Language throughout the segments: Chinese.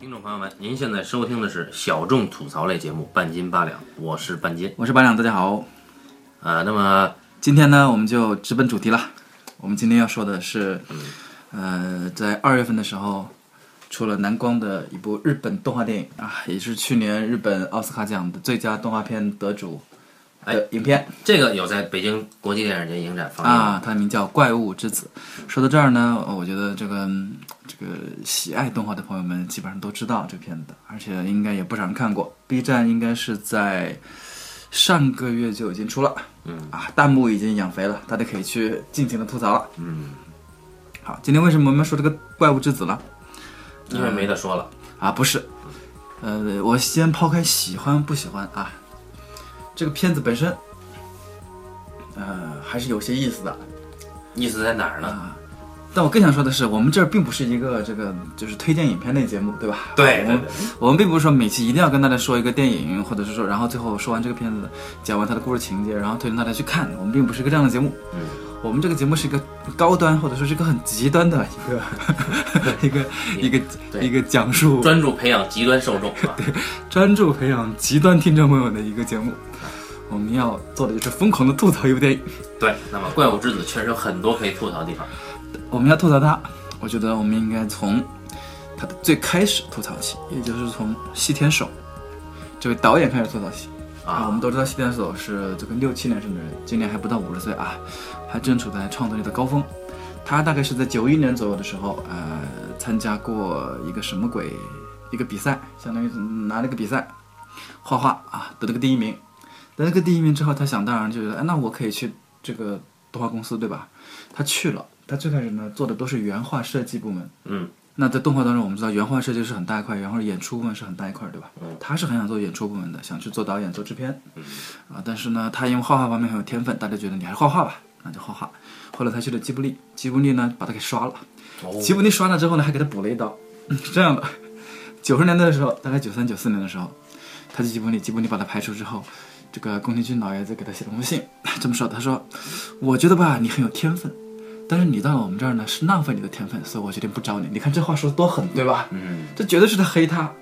听众朋友们，您现在收听的是小众吐槽类节目《半斤八两》，我是半斤。我是八两，大家好。呃，那么今天呢，我们就直奔主题了。我们今天要说的是，呃，在二月份的时候，出了蓝光的一部日本动画电影啊，也是去年日本奥斯卡奖的最佳动画片得主的影片这个有在北京国际电影节影展放映啊，它的名叫《怪物之子》。说到这儿呢，呃我觉得这个嗯这个喜爱动画的朋友们基本上都知道这片子，而且应该也不少人看过。B 站应该是在上个月就已经出了，嗯啊，弹幕已经养肥了，大家可以去尽情的吐槽了。嗯，好，今天为什么我们要说这个《怪物之子》了？因为没得说了。啊，不是，呃，我先抛开喜欢不喜欢啊，这个片子本身，呃，还是有些意思的。意思在哪儿呢？啊。但我更想说的是，我们这儿并不是一个这个就是推荐影片类节目，对吧？我们对对对我们并不是说每期一定要跟大家说一个电影，或者是说，然后最后说完这个片子，讲完它的故事情节，然后推荐大家去看。我们并不是一个这样的节目。嗯，我们这个节目是一个高端，或者说是一个很极端的一个 一个一个一个讲述专注培养极端受众对。专注培养极端听众朋友的一个节目。我们要做的就是疯狂的吐槽一部电影。对，那么《怪物之子》确实有很多可以吐槽的地方。我们要吐槽它，我觉得我们应该从它的最开始吐槽起，也就是从西田守这位导演开始吐槽起。啊，我们都知道西田守是这个六七年生的人，今年还不到五十岁啊，还正处在创作力的高峰。他大概是在九一年左右的时候，呃，参加过一个什么鬼一个比赛，相当于是拿了个比赛，画画啊，得了个第一名。得了个第一名之后，他想当然就觉得，哎，那我可以去这个动画公司，对吧？他去了，他最开始呢做的都是原画设计部门。嗯，那在动画当中，我们知道原画设计是很大一块，然后演出部分是很大一块，对吧？嗯他是很想做演出部门的，想去做导演、做制片。啊，但是呢，他因为画画方面很有天分，大家觉得你还是画画吧，那就画画。后来他去了吉卜力，吉卜力呢把他给刷了。哦吉卜力刷了之后呢，还给他补了一刀。是这样的，九十年代的时候，大概九三九四年的时候，他去吉卜力，吉卜力把他排除之后，这个宫崎骏老爷子给他写了封信，这么说，他说：“我觉得吧，你很有天分，但是你到了我们这儿呢，是浪费你的天分，所以我决定不招你。”你看这话说的多狠，对吧？嗯，这绝对是在黑他。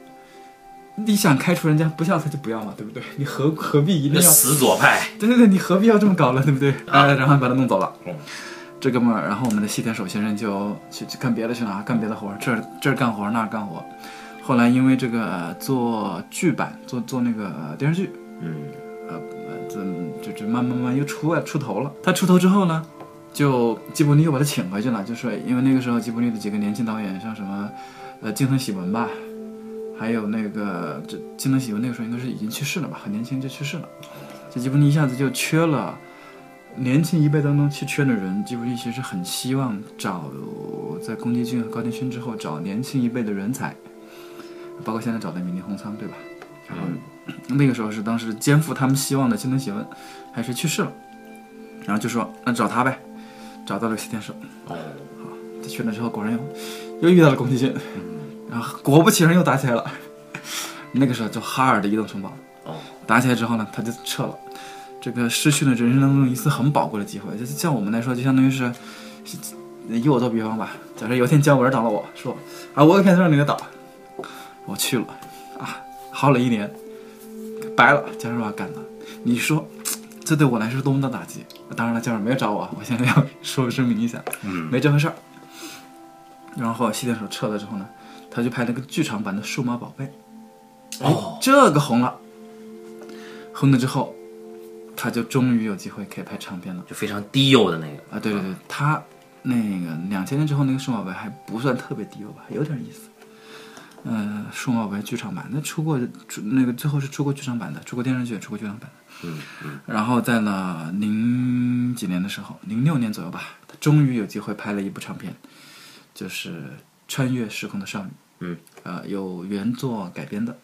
你想开除人家，不要他就不要嘛，对不对？你何何必一定要？死左派。对对对，你何必要这么搞了，对不对？啊哎，然后把他弄走了。嗯这哥们儿，然后我们的西田守先生就去去干别的去了啊，干别的活儿，这儿这儿干活儿那儿干活儿。后来因为这个呃做剧版，做做那个呃电视剧，嗯呃，这就就慢慢慢又出来出头了。他出头之后呢，就吉卜力又把他请回去了，就是因为那个时候吉卜力的几个年轻导演，像什么呃金藤喜文吧，还有那个这金藤喜文那个时候应该是已经去世了吧，很年轻就去世了。这吉卜力一下子就缺了年轻一辈当中去缺的人，吉卜力其实很希望找在宫崎骏和高田勋之后找年轻一辈的人才，包括现在找的米尼宏仓，对吧？然后那个时候是当时肩负他们希望的金藤喜文还是去世了，然后就说那找他呗，找到了西天守。哦，他去了之后，果然又又遇到了宫崎骏，然后果不其然又打起来了。那个时候就哈尔的移动城堡，哦，打起来之后呢，他就撤了。这个失去了人生当中一次很宝贵的机会，就是像我们来说，就相当于是，以我做比方吧，假设有一天姜文找了我说，啊，我有片子让你来导，我去了，啊，耗了一年，白了，姜文把干了。你说，这对我来说多么的打击？当然了，姜文没有找我，我现在要 说声明一下，嗯没这回事儿。然后西点手撤了之后呢，他就拍了个剧场版的《数码宝贝》，哎哦，这个红了，红了之后，他就终于有机会可以拍长片了就非常低幼的那个。啊！对对对，他那个两千年之后那个数码宝贝还不算特别低幼吧，有点意思。呃，数码宝贝剧场版那出过出那个最后是出过剧场版的，出过电视剧，也出过剧场版的。嗯嗯然后在了零几年的时候，零六年左右吧，他终于有机会拍了一部长片，就是《穿越时空的少女》。嗯，呃，有原作改编的。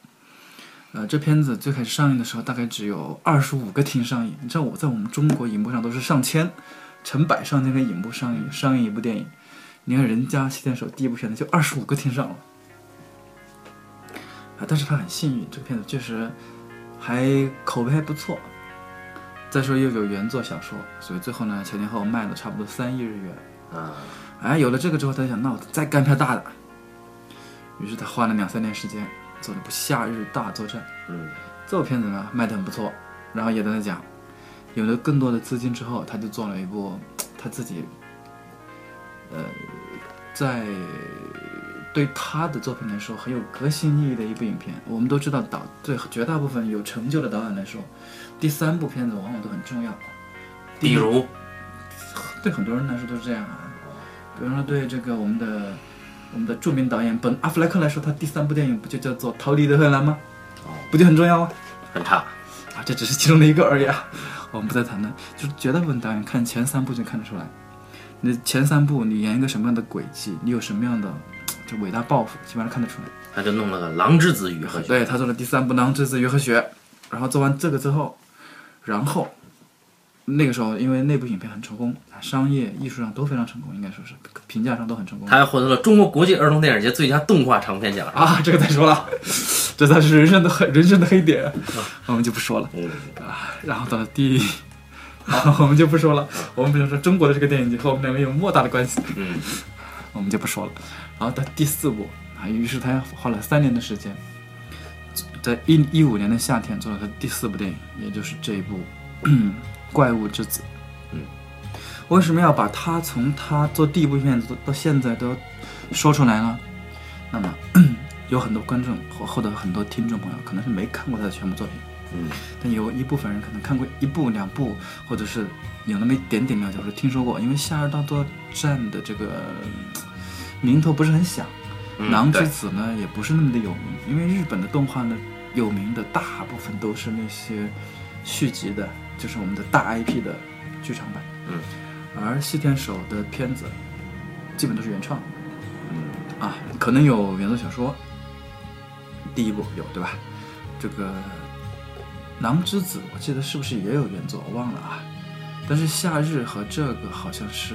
呃，这片子最开始上映的时候，大概只有二十五个厅上映。你知道我在我们中国荧幕上都是上千、成百上千个荧幕上映上映一部电影，你看人家西天手第一部片子就二十五个厅上了。啊，但是他很幸运，这个片子确实还口碑还不错。再说又有原作小说，所以最后呢前前后后卖了差不多三亿日元。啊，哎，有了这个之后，他就想，那我再干票大的。于是他花了两三年时间做了部《夏日大作战》。嗯，这部片子呢卖得很不错，然后也在那讲，有了更多的资金之后，他就做了一部他自己，呃，在对他的作品来说很有革新意义的一部影片。我们都知道导对绝大部分有成就的导演来说，第三部片子往往都很重要。比如对很多人来说都是这样啊。比方说对这个我们的我们的著名导演本阿弗莱克来说，他第三部电影不就叫做《逃离德黑兰》吗？哦，不就很重要吗？很差，啊，这只是其中的一个而已啊，我们不再谈论。就是绝大部分导演看前三部就看得出来，你前三部你演一个什么样的轨迹，你有什么样的这伟大抱负，基本上看得出来。他就弄了个《狼之子与和雪》。对他做了第三部《狼之子与和雪》，然后做完这个之后，然后那个时候因为那部影片很成功，商业、艺术上都非常成功，应该说是评价上都很成功。他还获得了中国国际儿童电影节最佳动画长片奖。啊，这个再说了，这才是人生的黑人生的黑点，我们就不说了。嗯，啊，然后到了第，我们就不说了。我们比如说中国的这个电影节和我们两个有莫大的关系，嗯，我们就不说了。然后到第四部啊，于是他花了三年的时间，在一一五年的夏天做了他第四部电影，也就是这一部《怪物之子》。嗯，为什么要把他从他做第一部片子到到现在都说出来呢？那么 有很多观众或或者很多听众朋友可能是没看过他的全部作品。嗯，但有一部分人可能看过一部、两部，或者是有那么一点点了解，或者听说过。因为《夏日大作战》的这个呃名头不是很响，嗯狼之对子》呢也不是那么的有名。因为日本的动画呢，有名的大部分都是那些续集的，就是我们的大 IP 的剧场版。嗯，而西田守的片子基本都是原创。嗯啊，可能有原作小说，第一部有对吧？这个《狼之子》，我记得是不是也有原作？我忘了啊。但是《夏日》和这个好像是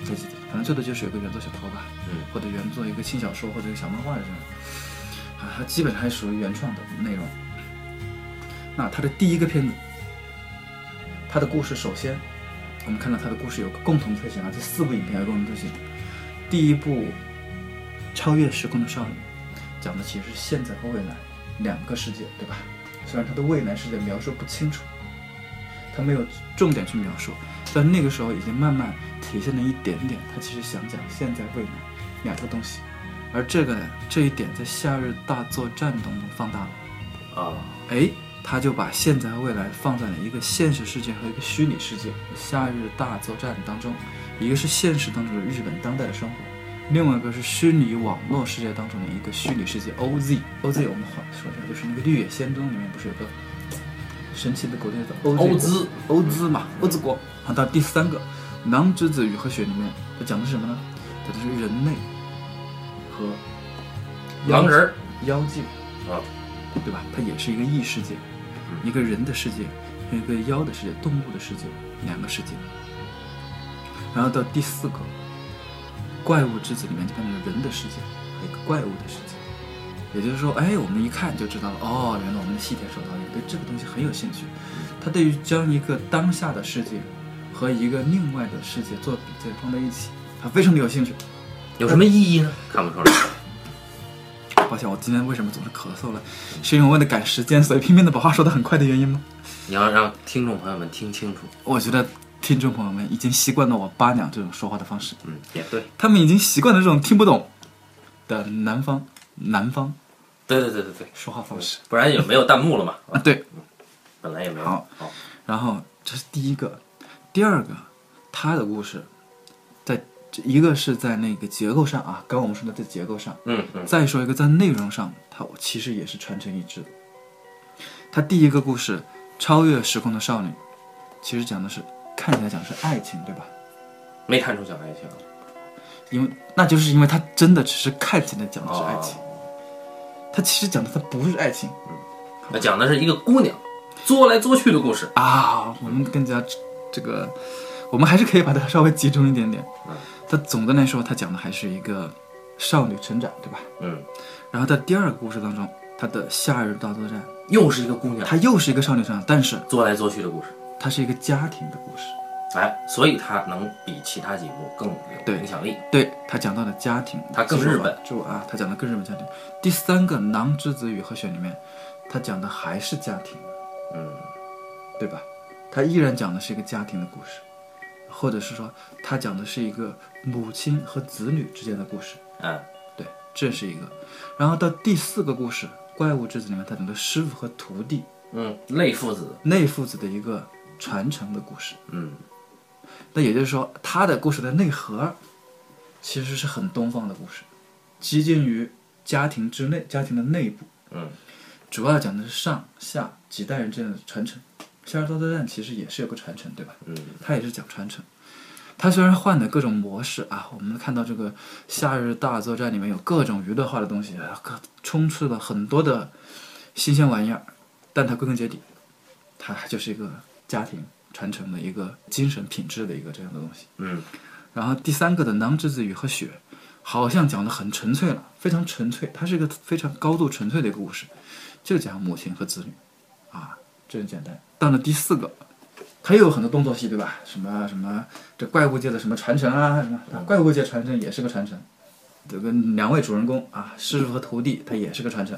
不记得，反正最多就是有个原作小说吧，嗯，或者原作一个轻小说或者一个小漫画这种，啊，它基本还属于原创的内容。那他的第一个片子，他的故事首先，我们看到他的故事有个共同特性啊，这四部影片有共同特性。第一部《超越时空的少女》，讲的其实是现在和未来两个世界，对吧？虽然他的未来世界描述不清楚，他没有重点去描述，但那个时候已经慢慢体现了一点点，他其实想讲现在未来两个东西，而这个呢，这一点在《夏日大作战》当中放大了。啊，哎，他就把现在和未来放在了一个现实世界和一个虚拟世界《夏日大作战》当中，一个是现实当中的日本当代的生活，另外一个是虚拟网络世界当中的一个虚拟世界 OZ。OZ 我们话说一下，就是那个《绿野仙踪》里面不是有个神奇的国家叫 OZ 欧兹，欧兹嘛，欧兹国。好，到第三个《狼之子与和雪》里面，它讲的是什么呢？讲的是人类和狼人妖精。啊，对吧？它也是一个异世界，一个人的世界，一个妖的世界，动物的世界，两个世界。然后到第四个怪物之子里面就变成了人的世界和一个怪物的世界。也就是说，哎，我们一看就知道了，哦，原来我们的细田守导演对这个东西很有兴趣。他对于将一个当下的世界和一个另外的世界做比对放在一起，他非常的有兴趣。有什么意义呢？看不出来。抱歉，我今天为什么总是咳嗽了？是因为为了赶时间，所以拼命的把话说的很快的原因吗？你要让听众朋友们听清楚。我觉得听众朋友们已经习惯了我八两这种说话的方式，嗯，也对，他们已经习惯了这种听不懂的南方南方对对对对对，说话方式不然也没有弹幕了嘛。啊。对，本来也没有。好好，然后这是第一个，第二个，他的故事，一个是在那个结构上啊，刚刚我们说的在结构上，嗯嗯，再说一个在内容上，它其实也是传承一致的。它第一个故事《超越时空的少女》，其实讲的是看起来讲的是爱情，对吧？没看出讲爱情。因为那就是因为它真的只是看起来讲的是爱情，哦他其实讲的它不是爱情那讲的是一个姑娘作来作去的故事。啊。我们更加这个，我们还是可以把它稍微集中一点点。嗯他总的来说，他讲的还是一个少女成长，对吧？嗯，然后在第二个故事当中，他的夏日大作战，又是一个姑娘她又是一个少女成长，但是做来做去的故事。它是一个家庭的故事。哎，所以它能比其他几部更有对影响力。对他讲到了家庭，它更日本了记住啊，他讲的更日本家庭。第三个《狼之子与和雪》里面，他讲的还是家庭，嗯，对吧？他依然讲的是一个家庭的故事，或者是说他讲的是一个母亲和子女之间的故事。嗯，对，这是一个。然后到第四个故事《怪物之子》里面，他讲的师傅和徒弟嗯，类父子，内父子的一个传承的故事。嗯，那也就是说，他的故事的内核其实是很东方的故事，接近于家庭之内、家庭的内部。嗯，主要讲的是上下几代人之间的传承。《夏尔多德战》其实也是有个传承，对吧？嗯，它也是讲传承。它虽然换的各种模式啊，我们看到这个《夏日大作战》里面有各种娱乐化的东西，啊各充斥了很多的新鲜玩意儿，但它归根结底，它就是一个家庭传承的一个精神品质的一个这样的东西。嗯，然后第三个的《囊之子与和雪》，好像讲的很纯粹了，非常纯粹，它是一个非常高度纯粹的一个故事，就讲母亲和子女，啊，这很简单。到了第四个，它又有很多动作戏，对吧？什么什么这怪物界的什么传承啊，什么啊怪物界传承也是个传承。这个两位主人公啊，师傅和徒弟，他也是个传承。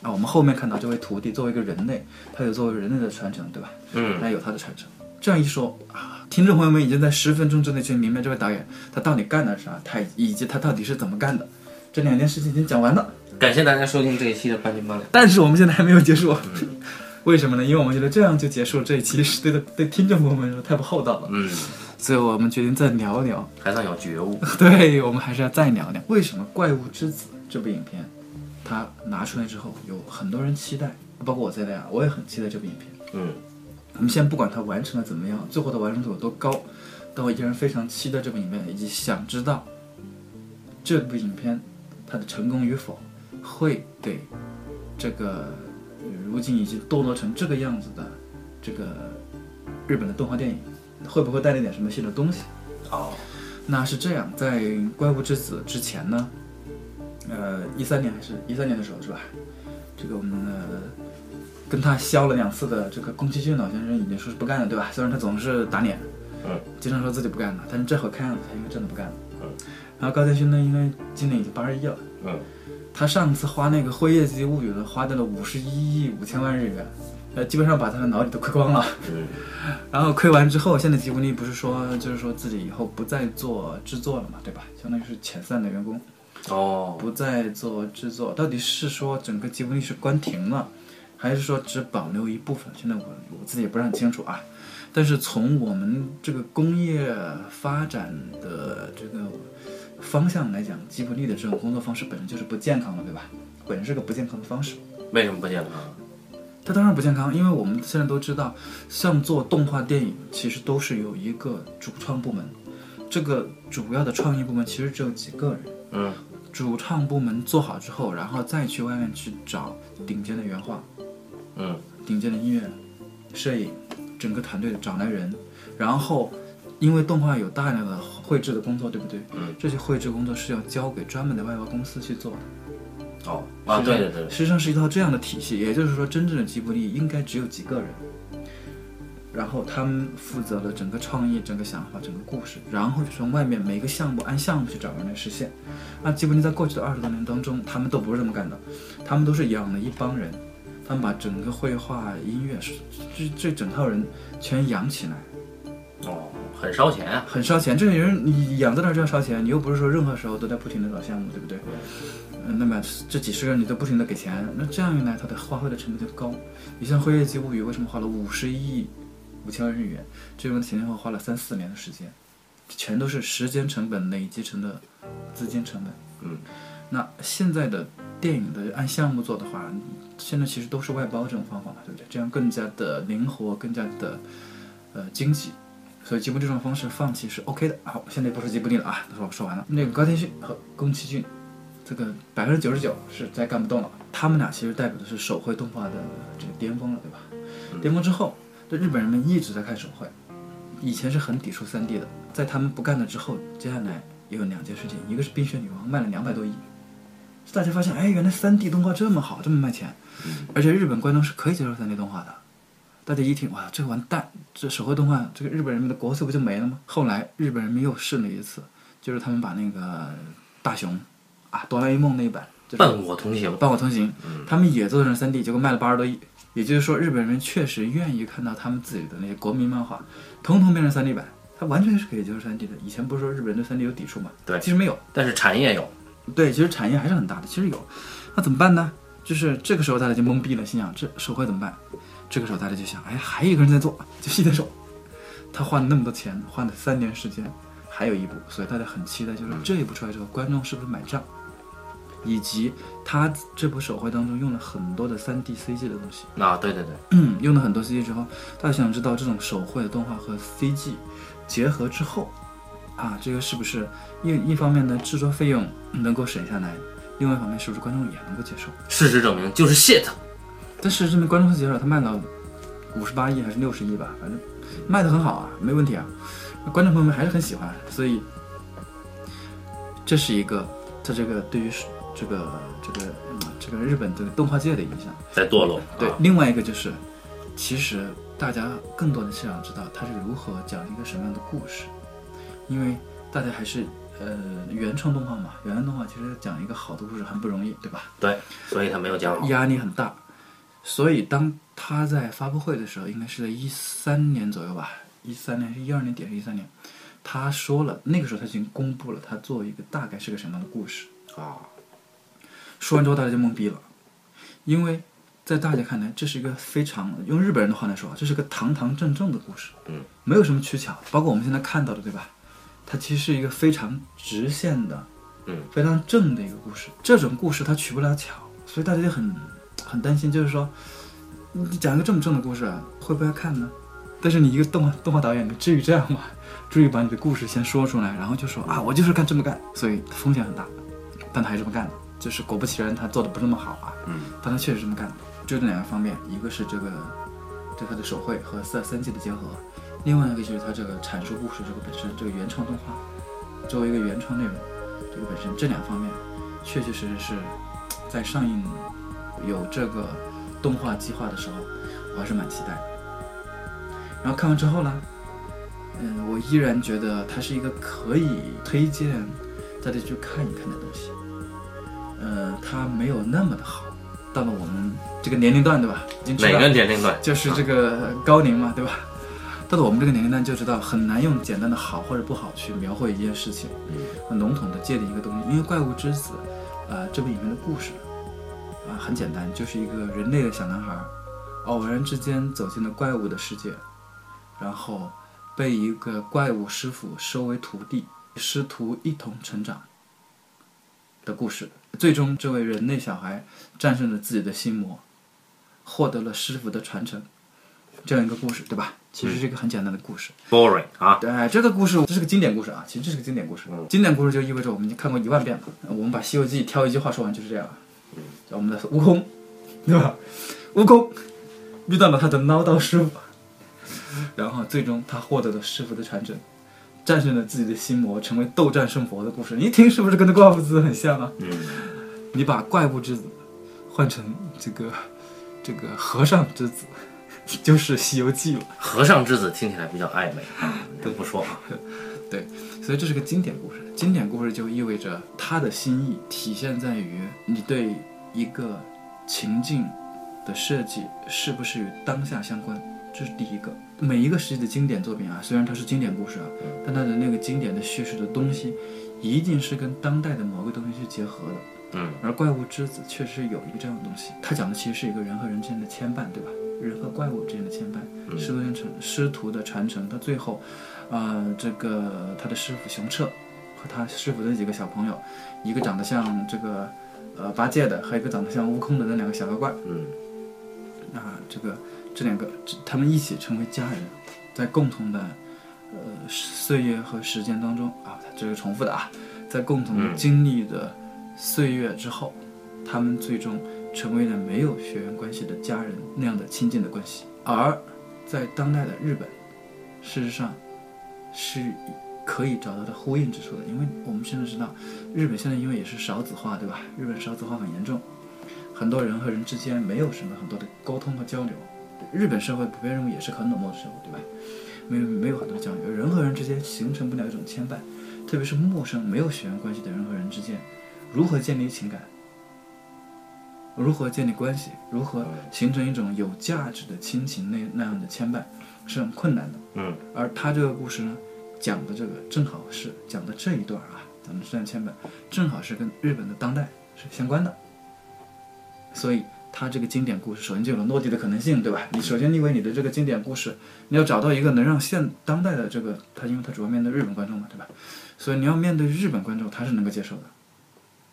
啊，我们后面看到这位徒弟作为一个人类，他有作为人类的传承，对吧？嗯，他有他的传承。这样一说啊，听众朋友们已经在十分钟之内就明白这位导演他到底干了啥，他以及他到底是怎么干的。这两件事情已经讲完了，感谢大家收听这一期的半斤八两。但是我们现在还没有结束。为什么呢？因为我们觉得这样就结束了这一期，是对的对听众朋友们说太不厚道了。嗯，所以我们决定再聊聊。还算有觉悟。对，我们还是要再聊聊，为什么《怪物之子》这部影片，它拿出来之后有很多人期待，包括我在内啊，我也很期待这部影片。嗯，我们先不管它完成的怎么样，最后的完成度有多高，但我依然非常期待这部影片，以及想知道这部影片它的成功与否，会给这个呃如今已经堕落成这个样子的这个日本的动画电影，会不会带来点什么新的东西？哦，那是这样，在《怪物之子》之前呢，呃，一三年还是一三年的时候是吧？这个我们呃跟他削了两次的这个宫崎骏老先生已经说是不干了，对吧？虽然他总是打脸，嗯，经常说自己不干了，但是这回看样子他应该真的不干了。嗯，然后高田勋呢，因为今年已经八十一了，嗯，他上次花那个《辉夜姬物语》的，花掉了五十一亿五千万日元，呃，基本上把他的脑里都亏光了。嗯，然后亏完之后，现在吉卜力不是说，就是说自己以后不再做制作了嘛，对吧？相当于是遣散的员工，哦，不再做制作。到底是说整个吉卜力是关停了，还是说只保留一部分？现在我我自己也不是很清楚啊。但是从我们这个工业发展的这个方向来讲，吉卜力的这种工作方式本身就是不健康的，对吧？本身是个不健康的方式。为什么不健康？它当然不健康，因为我们现在都知道，像做动画电影，其实都是有一个主创部门，这个主要的创意部门其实只有几个人。嗯，主创部门做好之后，然后再去外面去找顶尖的原画、嗯，顶尖的音乐、摄影，整个团队找来人，然后因为动画有大量的绘制的工作，对不对？嗯，这些绘制工作是要交给专门的外包公司去做的。哦，啊，对对对，实际上是一套这样的体系，也就是说，真正的吉卜力应该只有几个人，然后他们负责了整个创意、整个想法、整个故事，然后就从外面每个项目按项目去找人来实现。那吉卜力在过去的二十多年当中，他们都不是这么干的，他们都是养了一帮人，他们把整个绘画、音乐，这这整套人全养起来，哦，很烧钱啊。很烧钱。这些人你养在那儿就要烧钱，你又不是说任何时候都在不停的找项目，对不对？嗯那么这几十个人你都不停的给钱，那这样一来，它的花费的成本就高。你像《辉夜姬物语》为什么花了五十亿五千万日元？这个前前后后花了三四年的时间，全都是时间成本累积成的资金成本。嗯，那现在的电影的按项目做的话，现在其实都是外包这种方法嘛，对不对？这样更加的灵活，更加的呃经济。所以吉卜力这种方式放弃是 OK 的。好，现在不说吉卜力了啊，都说我说完了。那个高天勋和宫崎骏，这个百分之九十九是再干不动了。他们俩其实代表的是手绘动画的这个巅峰了，对吧？巅峰之后，这日本人们一直在看手绘，以前是很抵触 3D 的，在他们不干了之后，接下来也有两件事情，一个是《冰雪女王》卖了两百多亿，大家发现，哎，原来 3D 动画这么好，这么卖钱，而且日本观众是可以接受 3D 动画的。大家一听，哇，这个完蛋，这手绘动画，这个日本人民的国粹不就没了吗？后来日本人民又试了一次，就是他们把那个大雄啊，哆啦 A 梦那一版，就是伴我同行。伴我同行，他们也做成三 D，结果卖了八十多亿。也就是说，日本人民确实愿意看到他们自己的那些国民漫画，统统变成三 D 版，它完全是可以接受三 D 的。以前不是说日本人对三 D 有抵触吗？对其实没有。但是产业有，对，其实产业还是很大的，其实有。那怎么办呢？就是这个时候大家就懵逼了，心想这手绘怎么办？这个时候大家就想，哎，还有一个人在做，就细田守，他花了那么多钱，花了三年时间，还有一部，所以大家很期待，就是这一部出来之后，观众是不是买账？以及他这部手绘当中用了很多的三 D CG 的东西，啊，对对对，嗯，用了很多 CG 之后，大家想知道这种手绘的动画和 CG 结合之后，啊，这个是不是一一方面呢制作费用能够省下来，另外一方面是不是观众也能够接受？事实证明就是 shit。但事实证明观众会接受，他卖了五十八亿还是六十亿吧，反正卖的很好啊，没问题啊，观众朋友们还是很喜欢，所以这是一个他这个对于这个这个、嗯、这个日本这个动画界的影响。在堕落。对，啊另外一个就是，其实大家更多的是想知道他是如何讲一个什么样的故事，因为大家还是呃原创动画嘛，原创动画其实讲一个好的故事很不容易，对吧？对，所以他没有讲好。压力很大，所以当他在发布会的时候，应该是在一三年左右吧，一三年是一二年底还是一三年，他说了，那个时候他已经公布了他做一个大概是个什么样的故事。啊，说完之后，大家就懵逼了，因为在大家看来，这是一个非常用日本人的话来说啊，这是个堂堂正正的故事，嗯，没有什么取巧，包括我们现在看到的，对吧？它其实是一个非常直线的，嗯，非常正的一个故事。这种故事它取不了巧，所以大家就很很担心，就是说，你讲一个这么正的故事，啊，会不会看呢？但是你一个动画动画导演，你至于这样吗？至于把你的故事先说出来，然后就说啊，我就是干这么干，所以风险很大。但他还这么干了，就是果不其然，他做的不是那么好啊，嗯，但他确实这么干的。就这两个方面，一个是这个对他的手绘和三三 G 的结合，另外一个就是他这个阐述故事这个本身，这个原创动画作为一个原创内容，这个本身这两方面，确确实实是在上映有这个动画计划的时候，我还是蛮期待的。然后看完之后呢，嗯，我依然觉得它是一个可以推荐大家去看一看的东西。呃，它没有那么的好，到了我们这个年龄段，对吧？已经哪个年龄段？就是这个高龄嘛，对吧？到了我们这个年龄段就知道很难用简单的好或者不好去描绘一件事情，嗯很笼统的界定一个东西。因为《怪物之子》呃，这部影片的故事啊、很简单，就是一个人类的小男孩，偶然之间走进了怪物的世界，然后被一个怪物师傅收为徒弟，师徒一同成长的故事。最终，这位人类小孩战胜了自己的心魔，获得了师傅的传承，这样一个故事，对吧？其实是一个很简单的故事。，boring 啊，对，这个故事这是个经典故事啊，其实这是个经典故事。经典故事就意味着我们已经看过一万遍了。我们把《西游记》挑一句话说完就是这样，叫我们的悟空，对吧？悟空遇到了他的唠叨师傅，然后最终他获得了师傅的传承，战胜了自己的心魔，成为斗战胜佛的故事。你一听是不是跟那怪物之子很像啊？嗯，你把怪物之子换成这个这个和尚之子，就是《西游记》了。和尚之子听起来比较暧昧啊，这不说啊，对，所以这是个经典故事。经典故事就意味着它的心意体现在于你对一个情境的设计是不是与当下相关，这是第一个。每一个时期的经典作品啊，虽然它是经典故事啊，但它的那个经典的叙事的东西，一定是跟当代的某个东西去结合的。嗯，而《怪物之子》确实有一个这样的东西，它讲的其实是一个人和人之间的牵绊，对吧？人和怪物之间的牵绊，师徒传承，师徒的传承，到最后，呃，这个他的师傅熊彻和他师傅的几个小朋友，一个长得像这个呃八戒的，还有一个长得像悟空的那两个小妖怪，嗯，啊，这个这两个这他们一起成为家人，在共同的呃岁月和时间当中啊，这是重复的啊，在共同嗯。经历的岁月之后，他们最终成为了没有血缘关系的家人那样的亲近的关系。而在当代的日本，事实上是可以找到的呼应之处的，因为我们现在知道，日本现在因为也是少子化，对吧？日本少子化很严重，很多人和人之间没有什么很多的沟通和交流，日本社会普遍认为也是很冷漠的社会，对吧？没有没有很多交流，人和人之间形成不了一种牵绊，特别是陌生没有血缘关系的人和人之间，如何建立情感？如何建立关系？如何形成一种有价值的亲情那那样的牵绊，是很困难的。嗯，而他这个故事呢，讲的这个正好是讲的这一段啊，咱们这段牵绊，正好是跟日本的当代是相关的。所以，他这个经典故事首先就有了落地的可能性，对吧？你首先因为你的这个经典故事，你要找到一个能让现当代的这个他，因为他主要面对日本观众嘛，对吧？所以你要面对日本观众，他是能够接受的。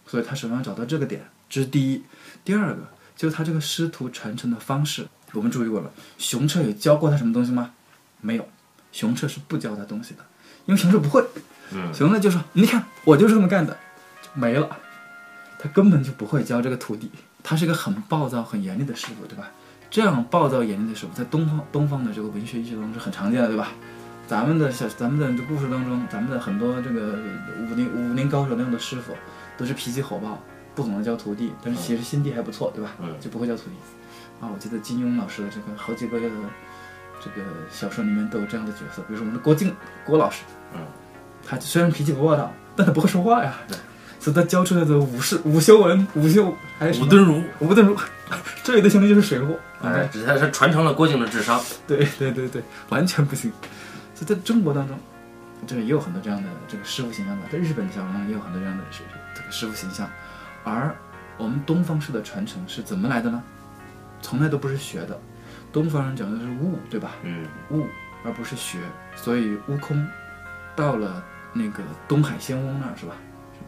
所以他首先要找到这个点，这是第一。第二个就是他这个师徒传承的方式，我们注意过了。熊彻有教过他什么东西吗？没有，熊彻是不教他东西的，因为熊彻不会。嗯，熊彻就说：“你看，我就是这么干的，没了。”他根本就不会教这个徒弟。他是一个很暴躁、很严厉的师傅，对吧？这样暴躁严厉的师傅，在东方东方的这个文学艺术中是很常见的，对吧？咱们的小咱们的这故事当中，咱们的很多这个武林武林高手那样的师傅，都是脾气火爆，不懂得教徒弟，但是其实心地还不错，对吧？嗯就不会教徒弟。啊，我记得金庸老师的这个好几个这个小说里面都有这样的角色，比如说我们的郭靖郭老师，嗯，他虽然脾气不暴躁，但他不会说话呀，所以他教出来的武士、武修文、武修还有武敦儒，武敦儒，这里的兄弟就是水货，哎，只是他传承了郭靖的智商。对对对对，完全不行。所以在中国当中，这个也有很多这样的这个师傅形象吧，在日本的小说当中也有很多这样的这个师傅形象。而我们东方式的传承是怎么来的呢？从来都不是学的，东方人讲的是悟，对吧？嗯悟而不是学，所以悟空到了那个东海仙翁那儿是吧？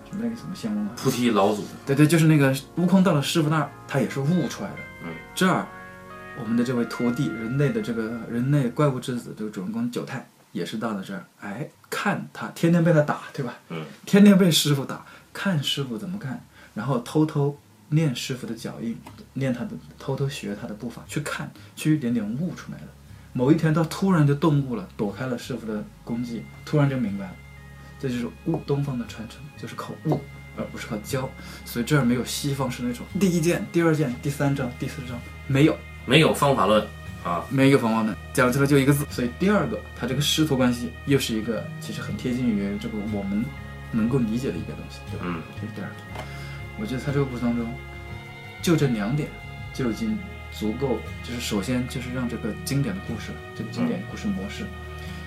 什么那个什么仙翁啊？菩提老祖。对对，就是那个悟空到了师傅那儿，他也是悟出来的。嗯，这儿我们的这位徒弟，人类的这个人类怪物之子这个主人公九太，也是到了这儿，哎，看他天天被他打，对吧？嗯，天天被师傅打，看师傅怎么干，然后偷偷练师傅的脚印，练他的，偷偷学他的步伐，去看，去一点点悟出来的。某一天，他突然就顿悟了，躲开了师傅的攻击，突然就明白了，这就是悟东方的传承，就是靠悟，而不是靠教。所以这儿没有西方是那种第一件、第二件、第三章、第四章，没有，没有方法论啊，没有方法论，讲出来就一个字。所以第二个，他这个师徒关系又是一个其实很贴近于这个我们能够理解的一个东西，对吧？嗯，这是第二个。我觉得他这个故事当中，就这两点就已经足够，就是首先就是让这个经典的故事，这个经典故事模式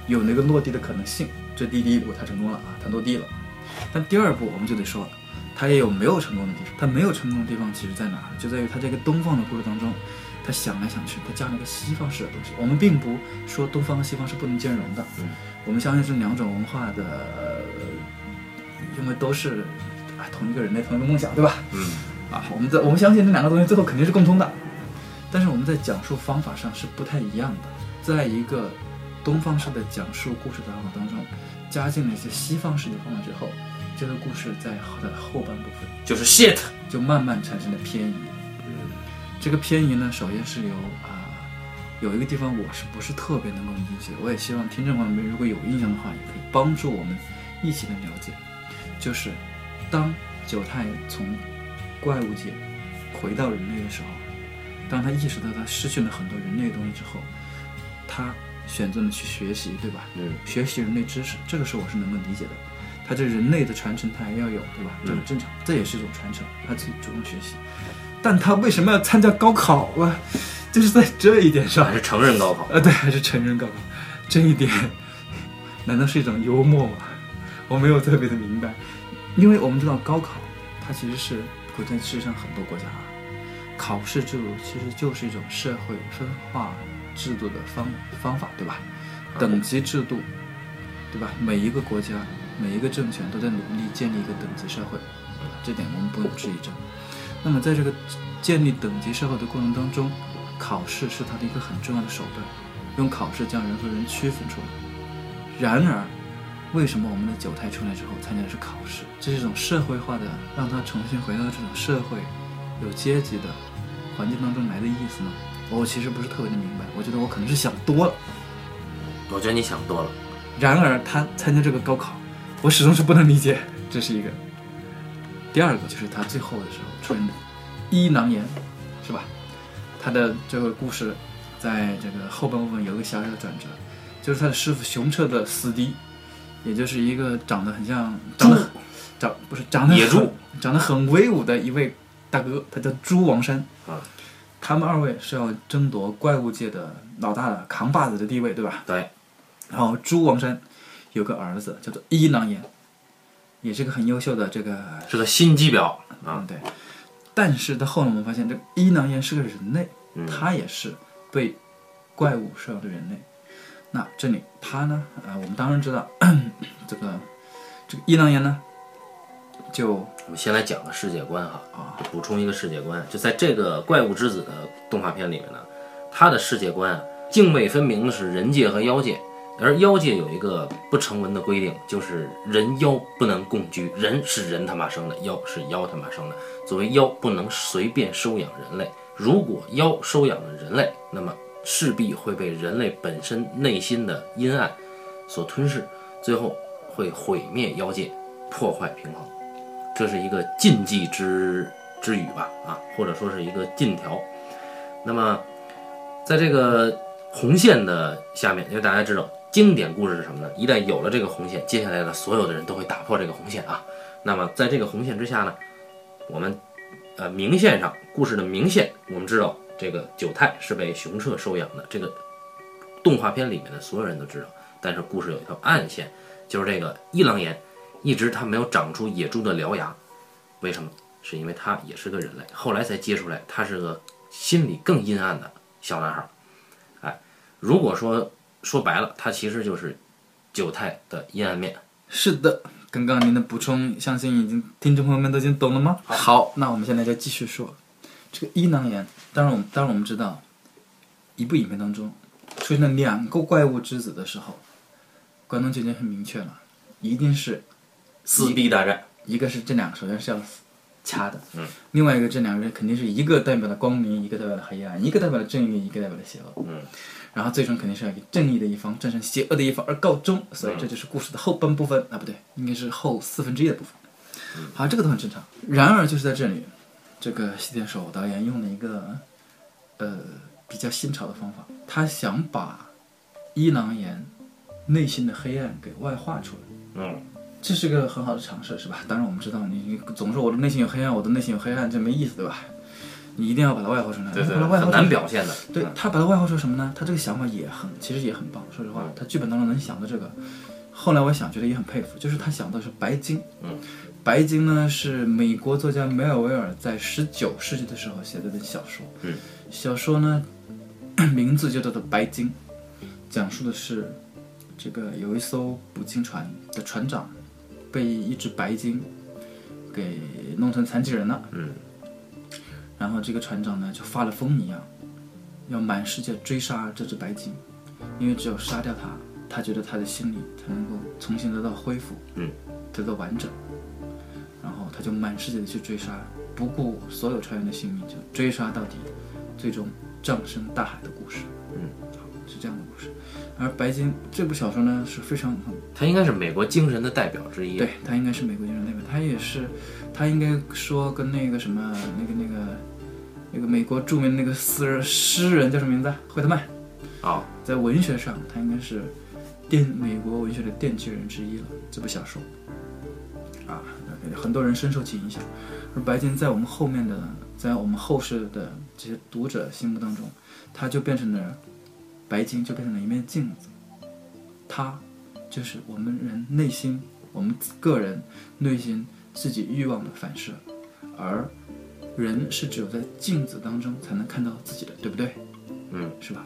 有那个落地的可能性。这第一步他成功了啊，他落地了。但第二步我们就得说了，他也有没有成功的地方。他没有成功的地方其实在哪儿？就在于他这个东方的故事当中，他想来想去，他加了一个西方式的东西。我们并不说东方和西方是不能兼容的，我们相信是两种文化的，因为都是啊同一个人类同一个梦想，对吧？嗯啊，我们在我们相信这两个东西最后肯定是共通的，但是我们在讲述方法上是不太一样的。在一个东方式的讲述故事的方法当中，加进了一些西方式的方法之后，这个故事在它的后半部分就是 shit。就慢慢产生了偏移。嗯这个偏移呢，首先是由啊、有一个地方我是不是特别能够理解，我也希望听众朋友们如果有印象的话，也可以帮助我们一起来了解，就是当九太从怪物界回到人类的时候，当他意识到他失去了很多人类的东西之后，他选择了去学习，对吧？嗯学习人类知识，这个是我是能够理解的。他这人类的传承他还要有，对吧？这很正常，这也是一种传承，他自己主动学习。但他为什么要参加高考啊？就是在这一点上还，是成人高考。呃，对，还是成人高考，这一点难道是一种幽默吗？我没有特别的明白，因为我们知道高考，它其实是国在世界上很多国家啊，考试制度其实就是一种社会分化制度的方方法，对吧？等级制度，对吧？每一个国家、每一个政权都在努力建立一个等级社会，这点我们不用质疑证。那么在这个建立等级社会的过程当中，考试是它的一个很重要的手段，用考试将人和人区分出来。然而，为什么我们的九太出来之后参加的是考试？这是一种社会化的，让他重新回到这种社会有阶级的环境当中来的意思呢？我其实不是特别的明白，我觉得我可能是想多了。我觉得你想多了。然而他参加这个高考，我始终是不能理解，这是一个。第二个就是他最后的时候出现的一囊炎，是吧？他的这个故事在这个后半部分有个小小的转折，就是他的师傅熊彻的死敌，也就是一个长得很像长得长不是长得野猪长得很威武的一位大哥，他叫猪王山啊。他们二位是要争夺怪物界的老大的扛把子的地位，对吧？对，然后猪王山有个儿子叫做伊囊炎，也是个很优秀的这个是个心机婊啊嗯，对。但是到后来我们发现，这个伊囊炎是个人类，嗯他也是被怪物收养的人类。那这里他呢？呃，我们当然知道，这个这个伊囊炎呢，就我们先来讲个世界观哈，啊补充一个世界观，就在这个《怪物之子》的动画片里面呢，它的世界观啊，泾渭分明的是人界和妖界，而妖界有一个不成文的规定，就是人妖不能共居，人是人他妈生的，妖是妖他妈生的。作为妖，不能随便收养人类。如果妖收养了人类，那么势必会被人类本身内心的阴暗所吞噬，最后会毁灭妖界，破坏平衡。这是一个禁忌之之语吧，啊，或者说是一个禁条。那么，在这个红线的下面，因为大家知道经典故事是什么呢？一旦有了这个红线，接下来的所有的人都会打破这个红线啊。那么，在这个红线之下呢，我们呃明线上故事的明线，我们知道这个九太是被熊彻收养的，这个动画片里面的所有人都知道。但是故事有一条暗线，就是这个一郎岩一直他没有长出野猪的獠牙，为什么？是因为他也是个人类，后来才接出来他是个心里更阴暗的小男孩儿。哎，如果说说白了，他其实就是九太的阴暗面。是的。刚刚您的补充，相信已经听众朋友们都已经懂了吗？好，那我们现在就继续说这个一囊炎。当然，我们当然我们知道，一部影片当中出现了两个怪物之子的时候，观众就已经很明确了，一定是四 D 大战，一个是这两个首先是要掐的，嗯，另外一个这两个人肯定是一个代表了光明，一个代表了黑暗，一个代表了正义，一个代表了邪恶，嗯，然后最终肯定是要以正义的一方战胜邪恶的一方而告终，所以这就是故事的后半部分。啊，不对，应该是后四分之一的部分。好，这个都很正常。然而就是在这里，这个西田守导演用了一个呃比较新潮的方法，他想把伊囊炎内心的黑暗给外化出来。嗯，这是个很好的尝试，是吧？当然我们知道，你你总说我的内心有黑暗，我的内心有黑暗，这没意思，对吧？你一定要把它外化出来。对对，外化很难表现的。对嗯他把它外化出什么呢？他这个想法也很，其实也很棒。说实话，他剧本当中能想到这个，后来我想觉得也很佩服，就是他想到是白鲸。嗯，白鲸呢是美国作家梅尔维尔在十九世纪的时候写的本小说。嗯，小说呢 名字就叫做《白鲸》，讲述的是这个有一艘捕鲸船的船长被一只白鲸给弄成残疾人了。嗯，然后这个船长呢就发了疯一样，要满世界追杀这只白鲸，因为只有杀掉它，他觉得他的心理才能够重新得到恢复，嗯，得到完整。就满世界的去追杀，不顾所有船员的性命，就追杀到底，最终葬身大海的故事。嗯，好，是这样的故事。而白金这部小说呢是非常很他应该是美国精神的代表之一。对，他应该是美国精神代表，他也是，他应该说跟那个什么那个那个那个美国著名那个诗人诗人叫什么名字啊？惠特曼，啊，在文学上他应该是奠美国文学的奠基人之一了。这部小说啊，很多人深受其影响。而白金在我们后面的，在我们后世的这些读者心目当中，他就变成了白金，就变成了一面镜子。它就是我们人内心，我们个人内心自己欲望的反射，而人是只有在镜子当中才能看到自己的，对不对？嗯，是吧？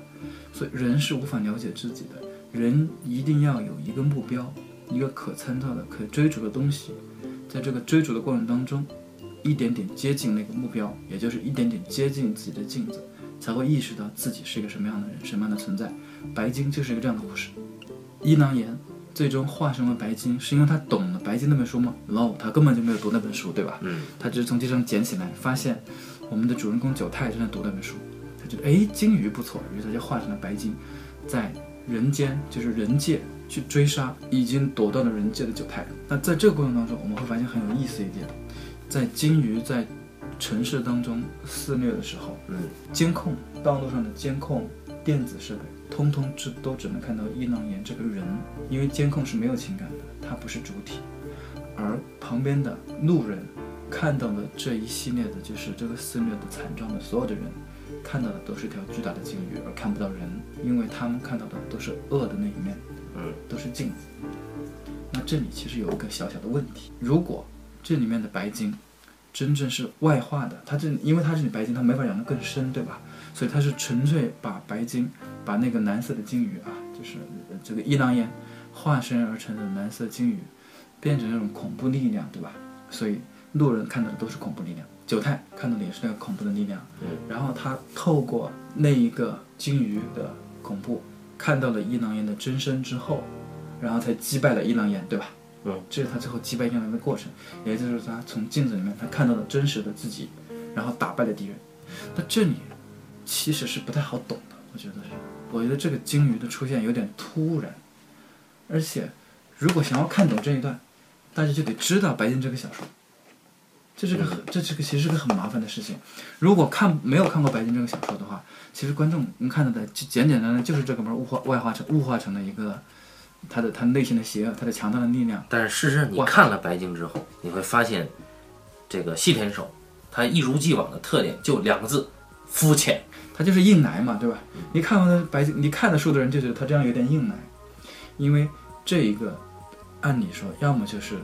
所以人是无法了解自己的，人一定要有一个目标，一个可参照的、可追逐的东西，在这个追逐的过程当中，一点点接近那个目标，也就是一点点接近自己的镜子，才会意识到自己是一个什么样的人，什么样的存在。白鲸就是一个这样的故事。伊囊炎最终化身为白鲸，是因为他懂了白鲸那本书吗？No，他根本就没有读那本书，对吧？嗯，他只是从地上捡起来，发现我们的主人公九太正在读那本书，他觉得哎鲸鱼不错，于是他就化成了白鲸，在人间就是人界去追杀已经躲到了人界的九太。那在这个过程当中，我们会发现很有意思一点，在鲸鱼在城市当中肆虐的时候，嗯，监控道路上的监控电子设备，通通只都只能看到伊囊岩这个人，因为监控是没有情感的，它不是主体，而旁边的路人看到的这一系列的，就是这个肆虐的惨状的所有的人，看到的都是条巨大的鲸鱼，而看不到人，因为他们看到的都是恶的那一面，嗯，都是镜子。那这里其实有一个小小的问题，如果这里面的白金真正是外化的，它这因为它这里白金它没法养得更深，对吧？所以它是纯粹把白金，把那个蓝色的金鱼啊，就是呃这个伊朗烟化身而成的蓝色金鱼，变成那种恐怖力量，对吧？所以路人看到的都是恐怖力量，九太看到的也是那个恐怖的力量。嗯。然后他透过那一个金鱼的恐怖，看到了伊朗岩的真身之后，然后才击败了伊朗岩，对吧？嗯。这是他最后击败伊朗岩的过程，也就是他从镜子里面他看到了真实的自己，然后打败了敌人。那这里其实是不太好懂的，我觉得是。我觉得这个鲸鱼的出现有点突然，而且如果想要看懂这一段，大家就得知道白鲸这个小说。这是个很，这是个其实是个很麻烦的事情。如果看没有看过白鲸这个小说的话，其实观众能看到的就简简单单就是这哥们儿物化外化成物化成了一个他的他内心的邪恶，他的强大的力量。但是事实上，你看了白鲸之后，你会发现，这个细田守他一如既往的特点就两个字：肤浅。他就是硬来嘛，对吧？你看完的白鲸，你看的书的人就觉得他这样有点硬来，因为这一个，按理说要么就是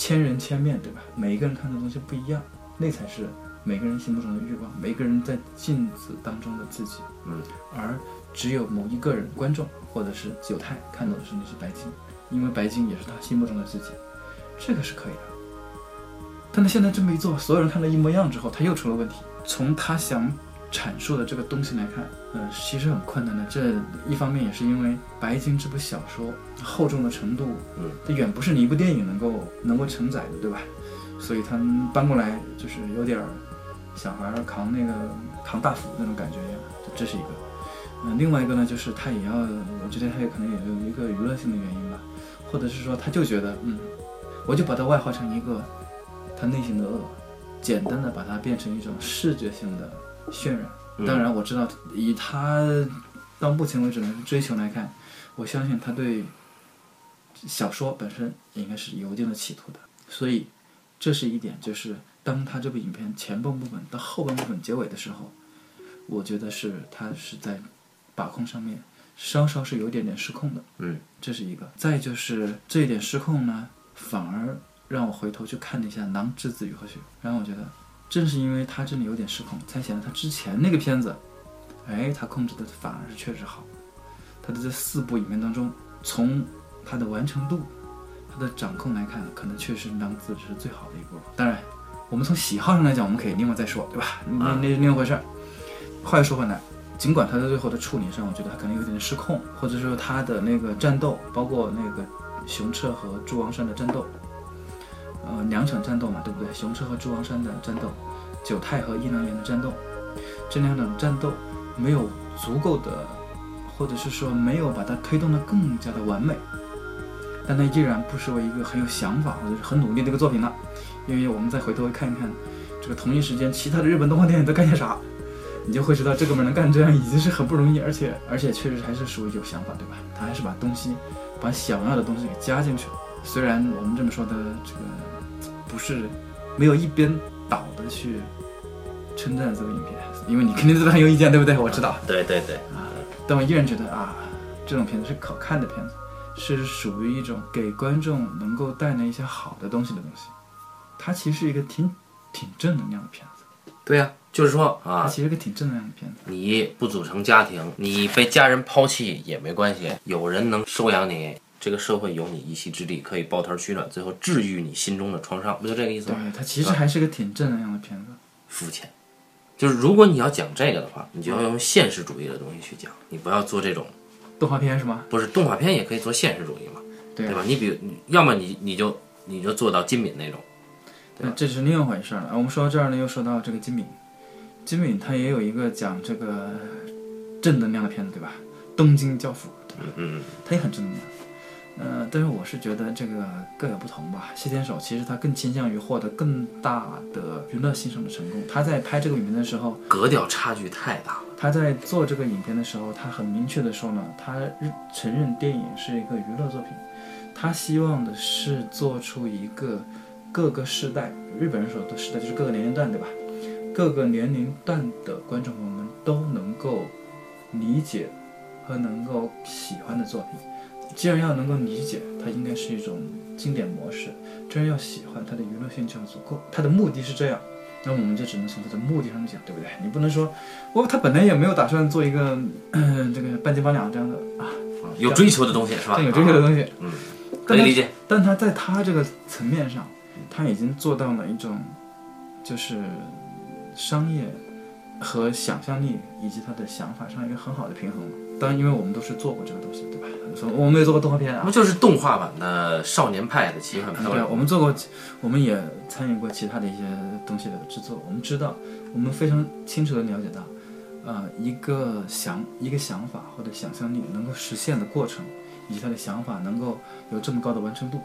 千人千面对吧？每一个人看的东西不一样，那才是每个人心目中的欲望，每个人在镜子当中的自己。嗯，而只有某一个人观众或者是九太看到的是那是白金，因为白金也是他心目中的自己，这个是可以的。但他现在这么一做，所有人看到一模一样之后，他又出了问题。从他想阐述的这个东西来看，呃，其实很困难的。这一方面也是因为《白鲸》这部小说厚重的程度，嗯，这远不是你一部电影能够能够承载的，对吧？所以他们搬过来就是有点儿小孩儿扛那个扛大斧那种感觉一样，这是一个。嗯、另外一个呢，就是他也要，我觉得他也可能也有一个娱乐性的原因吧，或者是说他就觉得，嗯，我就把它外化成一个他内心的恶，简单的把它变成一种视觉性的渲染。嗯当然，我知道以他到目前为止的追求来看，我相信他对小说本身也应该是有一定的企图的。所以，这是一点，就是当他这部影片前半部分到后半部分结尾的时候，我觉得是他是在把控上面稍稍是有一点点失控的。嗯，这是一个。再就是这一点失控呢，反而让我回头去看了一下《狼之子与和雪》，然后我觉得，正是因为他这里有点失控，才显得他之前那个片子，哎，他控制的反而是确实好。他的这四部影片当中，从他的完成度、他的掌控来看，可能确实《狼子》是最好的一部了。当然，我们从喜好上来讲，我们可以另外再说，对吧？那那是另一回事儿。话又说回来，尽管他在最后的处理上，我觉得他可能有点失控，或者说他的那个战斗，包括那个熊彻和诸王山的战斗，呃，两场战斗嘛，对不对？熊车和猪王山的战斗，九太和伊朗岩的战斗，这两场战斗没有足够的，或者是说没有把它推动的更加的完美，但它依然不失为一个很有想法或者是很努力的一个作品了。因为我们再回头看一看，这个同一时间其他的日本动画电影都干些啥，你就会知道这哥们能干这样已经是很不容易，而且而且确实还是属于有想法，对吧？他还是把东西，把想要的东西给加进去了。虽然我们这么说的这个不是没有一边倒的去称赞这个影片，因为你肯定对他很有意见，对不对？我知道，对对对，啊但我依然觉得啊，这种片子是可看的片子，是属于一种给观众能够带来一些好的东西的东西。它其实是一个挺挺正能量的片子，对呀、就是说它啊，其实个挺正能量的片子。你不组成家庭，你被家人抛弃也没关系，有人能收养你，这个社会有你一席之地，可以抱团取暖，最后治愈你心中的创伤，不就这个意思吗对吗？，它其实还是个挺正能量的片子。肤浅，就是如果你要讲这个的话，你就要用现实主义的东西去讲，你不要做这种，动画片是吗？不是动画片也可以做现实主义嘛，对啊对吧？你比如，要么你你就你就做到金敏那种，那这是另一回事儿了。我们说到这儿呢，又说到这个金敏，金敏他也有一个讲这个正能量的片子，对吧？东京教父，嗯，他也很正能量。呃，但是我是觉得这个各有不同吧。谢天守其实他更倾向于获得更大的娱乐性上的成功。他在拍这个影片的时候，格调差距太大了，他在做这个影片的时候，他很明确的说呢，他日承认电影是一个娱乐作品，他希望的是做出一个各个世代，日本人所的时代就是各个年龄段，对吧？各个年龄段的观众朋友们都能够理解和能够喜欢的作品。既然要能够理解，它应该是一种经典模式；既然要喜欢，它的娱乐性就要足够。它的目的是这样，那我们就只能从它的目的上讲，对不对？你不能说，我他本来也没有打算做一个、呃、这个半斤八两这样的啊，有追求的东西是吧？这有追求的东西。嗯，可以理解。但他在他这个层面上，他已经做到了一种，就是商业和想象力以及他的想法上一个很好的平衡了。当然，因为我们都是做过这个东西，对吧？所以我们也做过动画片啊不，就是动画版的《少年派的奇幻漂对我们做过，我们也参与过其他的一些东西的制作。我们知道，我们非常清楚的了解到，呃，一个想一个想法或者想象力能够实现的过程，以及他的想法能够有这么高的完成度，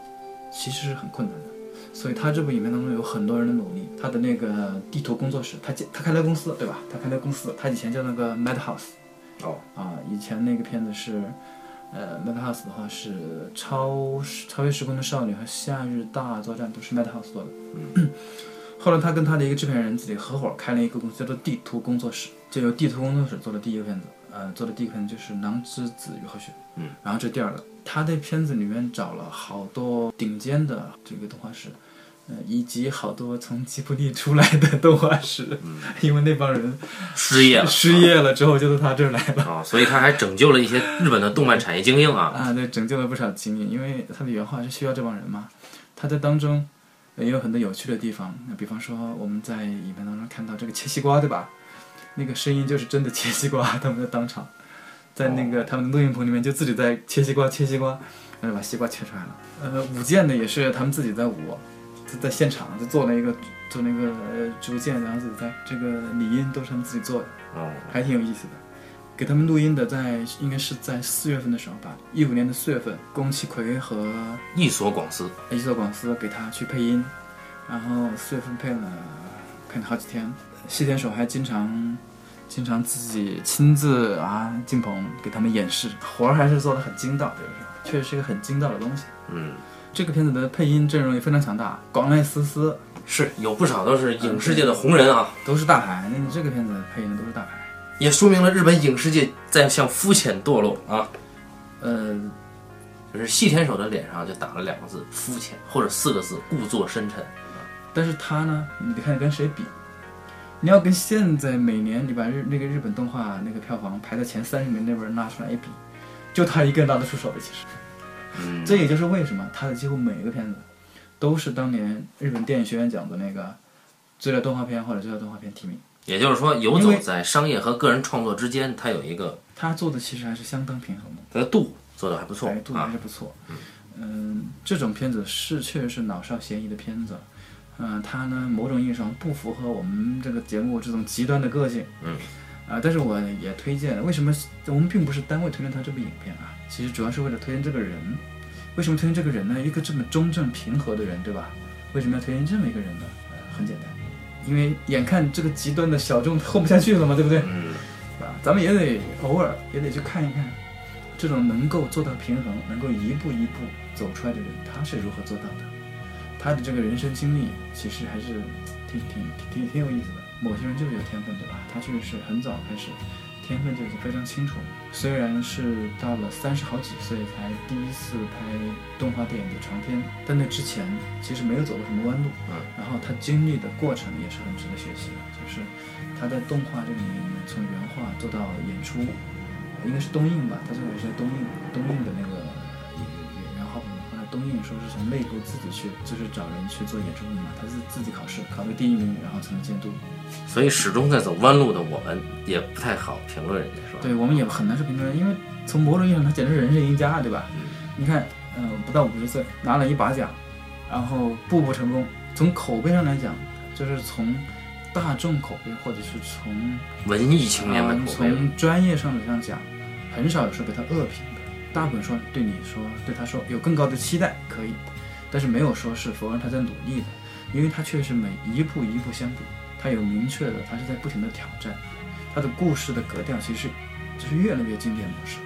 其实是很困难的。所以他这部影片当中有很多人的努力，他的那个地图工作室，他建他开了公司，对吧？他开了公司，他以前叫那个 Madhouse。哦啊，以前那个片子是，呃，Madhouse 的话是超超越时空的少女和夏日大作战都是 Madhouse 做的。嗯 后来他跟他的一个制片人自己合伙开了一个公司，叫做地图工作室，就由地图工作室做的第一个片子。呃，做的第一个片子就是《狼之子与和雪》。嗯，然后这第二个，他的片子里面找了好多顶尖的这个动画师。呃，以及好多从吉卜力出来的动画师，因为那帮人失业了失业了之后就到他这儿来了。啊，所以他还拯救了一些日本的动漫产业精英啊。啊，对，拯救了不少精英，因为他的原画是需要这帮人嘛。他在当中也有很多有趣的地方，那比方说我们在影片当中看到这个切西瓜，对吧？那个声音就是真的切西瓜，他们在当场，在那个他们的录音棚里面就自己在切西瓜，切西瓜，然后把西瓜切出来了。呃，舞剑的也是他们自己在舞，就在现场就做了一个做那个呃竹剑，然后自己在这个理音都是他们自己做的。哦，还挺有意思的。给他们录音的在应该是在四月份的时候吧，一五年的四月份，宫崎葵和一所广司一所广司给他去配音，然后四月份配了配了好几天。细田守还经常经常自己亲自啊进棚给他们演示，活儿还是做的很精到，有时候确实是一个很精到的东西。嗯，这个片子的配音阵容也非常强大，广濑丝丝是有不少都是影视界的红人啊，都是大牌，那你这个片子配音的都是大牌。也说明了日本影视界在向肤浅堕落啊。呃，就是细田守的脸上就打了两个字“肤浅”，或者四个字“故作深沉但是他呢，你得看跟谁比。你要跟现在每年你把日那个日本动画那个票房排在前三十名那边拉出来一比，就他一个人拿得出手的。其实，”。嗯，这也就是为什么他的几乎每一个片子都是当年日本电影学院奖的那个最佳动画片或者最佳动画片提名。也就是说，游走在商业和个人创作之间，他有一个他做的其实还是相当平衡的。他的度做的还不错态度还啊是。不错。嗯，这种片子是确实是老少咸宜的片子。嗯，它呢某种意义上不符合我们这个节目这种极端的个性。嗯。啊，但是我也推荐。为什么我们并不是单位推荐他这部影片啊？其实主要是为了推荐这个人。为什么推荐这个人呢？一个这么中正平和的人，对吧？为什么要推荐这么一个人呢？呃，很简单，因为眼看这个极端的小众混不下去了嘛，对不对？嗯，啊，咱们也得偶尔也得去看一看，这种能够做到平衡，能够一步一步走出来的人，他是如何做到的？他的这个人生经历其实还是挺挺挺挺有意思的。某些人就是有天分，对吧？他确实是很早开始，天分就已经非常清楚了。虽然是到了三十好几岁才第一次拍动画电影的长片，但那之前其实没有走过什么弯路。嗯，然后他经历的过程也是很值得学习的，就是他在动画这个领域里面，从原画做到演出，应该是东映吧，他最后也是在东映东映的那个说是从内部自己去，就是找人去做演出嘛，他是自己考试考个第一名，然后才能监督。所以始终在走弯路的我们也不太好评论人家，是吧？对我们也很难去评论人，因为从某种意义上，他简直是人生赢家，对吧？你看，嗯、不到五十岁拿了一把奖，然后步步成功。从口碑上来讲，就是从大众口碑，或者是从文艺青年的呃口碑，从专业上来讲，很少有说被他恶评的。大部分说对你说对他说有更高的期待可以，但是没有说是否认他在努力的，因为他确实每一步一步相比，他有明确的，他是在不停的挑战，他的故事的格调其实就是越来越经典模式。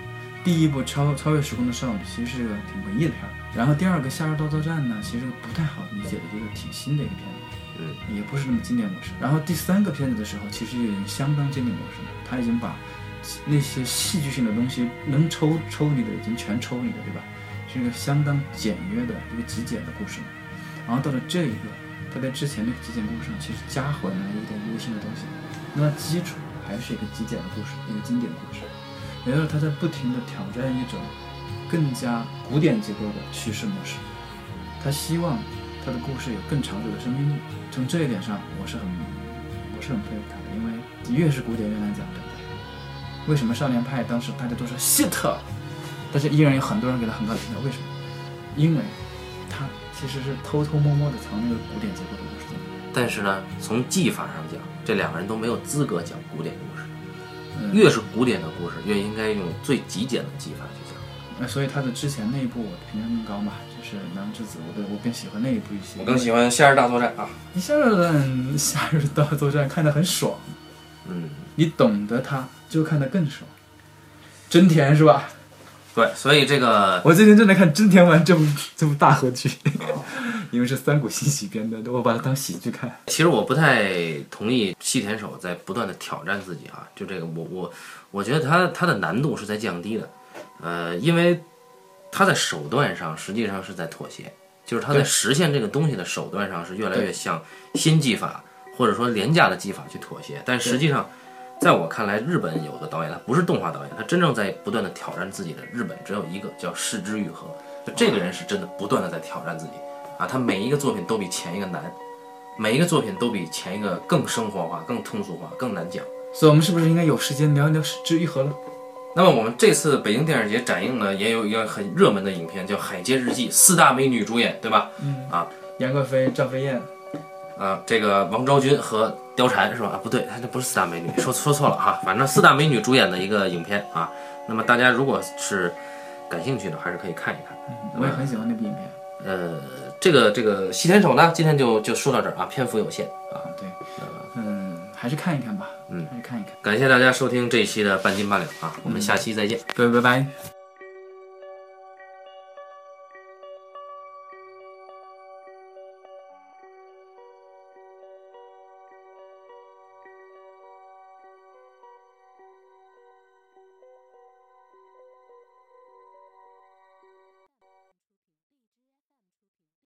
第一部超超越时空的少女其实是个挺文艺的片儿，然后第二个夏日大作战呢，其实不太好理解的一个挺新的一个片子。嗯，也不是那么经典模式。然后第三个片子的时候，其实已经相当经典模式了，他已经把那些戏剧性的东西能抽抽你的已经全抽你的，对吧？是一个相当简约的一个极简的故事。然后到了这一个，他在之前那个极简故事上其实加混了一点微新的东西，那基础还是一个极简的故事，一个经典的故事。也就是他在不停的挑战一种更加古典结构的叙事模式，他希望他的故事有更长久的生命力。从这一点上，我是很我是很佩服他的，因为越是古典越难讲，为什么少年派当时大家都说 shit，但是依然有很多人给他很高的评价？为什么？因为他其实是偷偷摸摸的藏那个古典结构的故事。但是呢，从技法上讲，这两个人都没有资格讲古典故事。嗯越是古典的故事，越应该用最极简的技法去讲。呃，所以他的之前那一部我的评价更高嘛，就是《南之子》，我对我更喜欢那一部一些。我更喜欢《夏日大作战》啊。夏日夏日大作战看得很爽，嗯，你懂得它就看得更爽，真甜是吧？对，所以这个我最近正在看《真田丸》这部这部大合剧，因为是三谷幸喜编的，我把它当喜剧看。其实我不太同意细田守在不断的挑战自己啊，就这个我我我觉得他他的难度是在降低的，呃，因为他在手段上实际上是在妥协，就是他在实现这个东西的手段上是越来越向新技法或者说廉价的技法去妥协，但实际上。在我看来，日本有个导演，他不是动画导演，他真正在不断的挑战自己的。日本只有一个叫市之愈合，就这个人是真的不断的在挑战自己啊，他每一个作品都比前一个难，每一个作品都比前一个更生活化、更通俗化、更难讲。所以我们是不是应该有时间聊一聊《失之愈合》了？那么我们这次北京电影节展映呢，也有一个很热门的影片叫《海街日记》，四大美女主演，对吧？嗯啊杨贵妃、赵飞燕，啊，这个王昭君和貂蝉是吧？啊，不对，她这不是四大美女，说说错了哈。反正四大美女主演的一个影片啊。那么大家如果是感兴趣的，还是可以看一看。我也很喜欢那部影片。呃，这个这个西天手呢，今天就就说到这儿啊，篇幅有限啊。啊，对，嗯，还是看一看吧，嗯，还是看一看。感谢大家收听这一期的半斤八两啊，我们下期再见。各位，拜拜。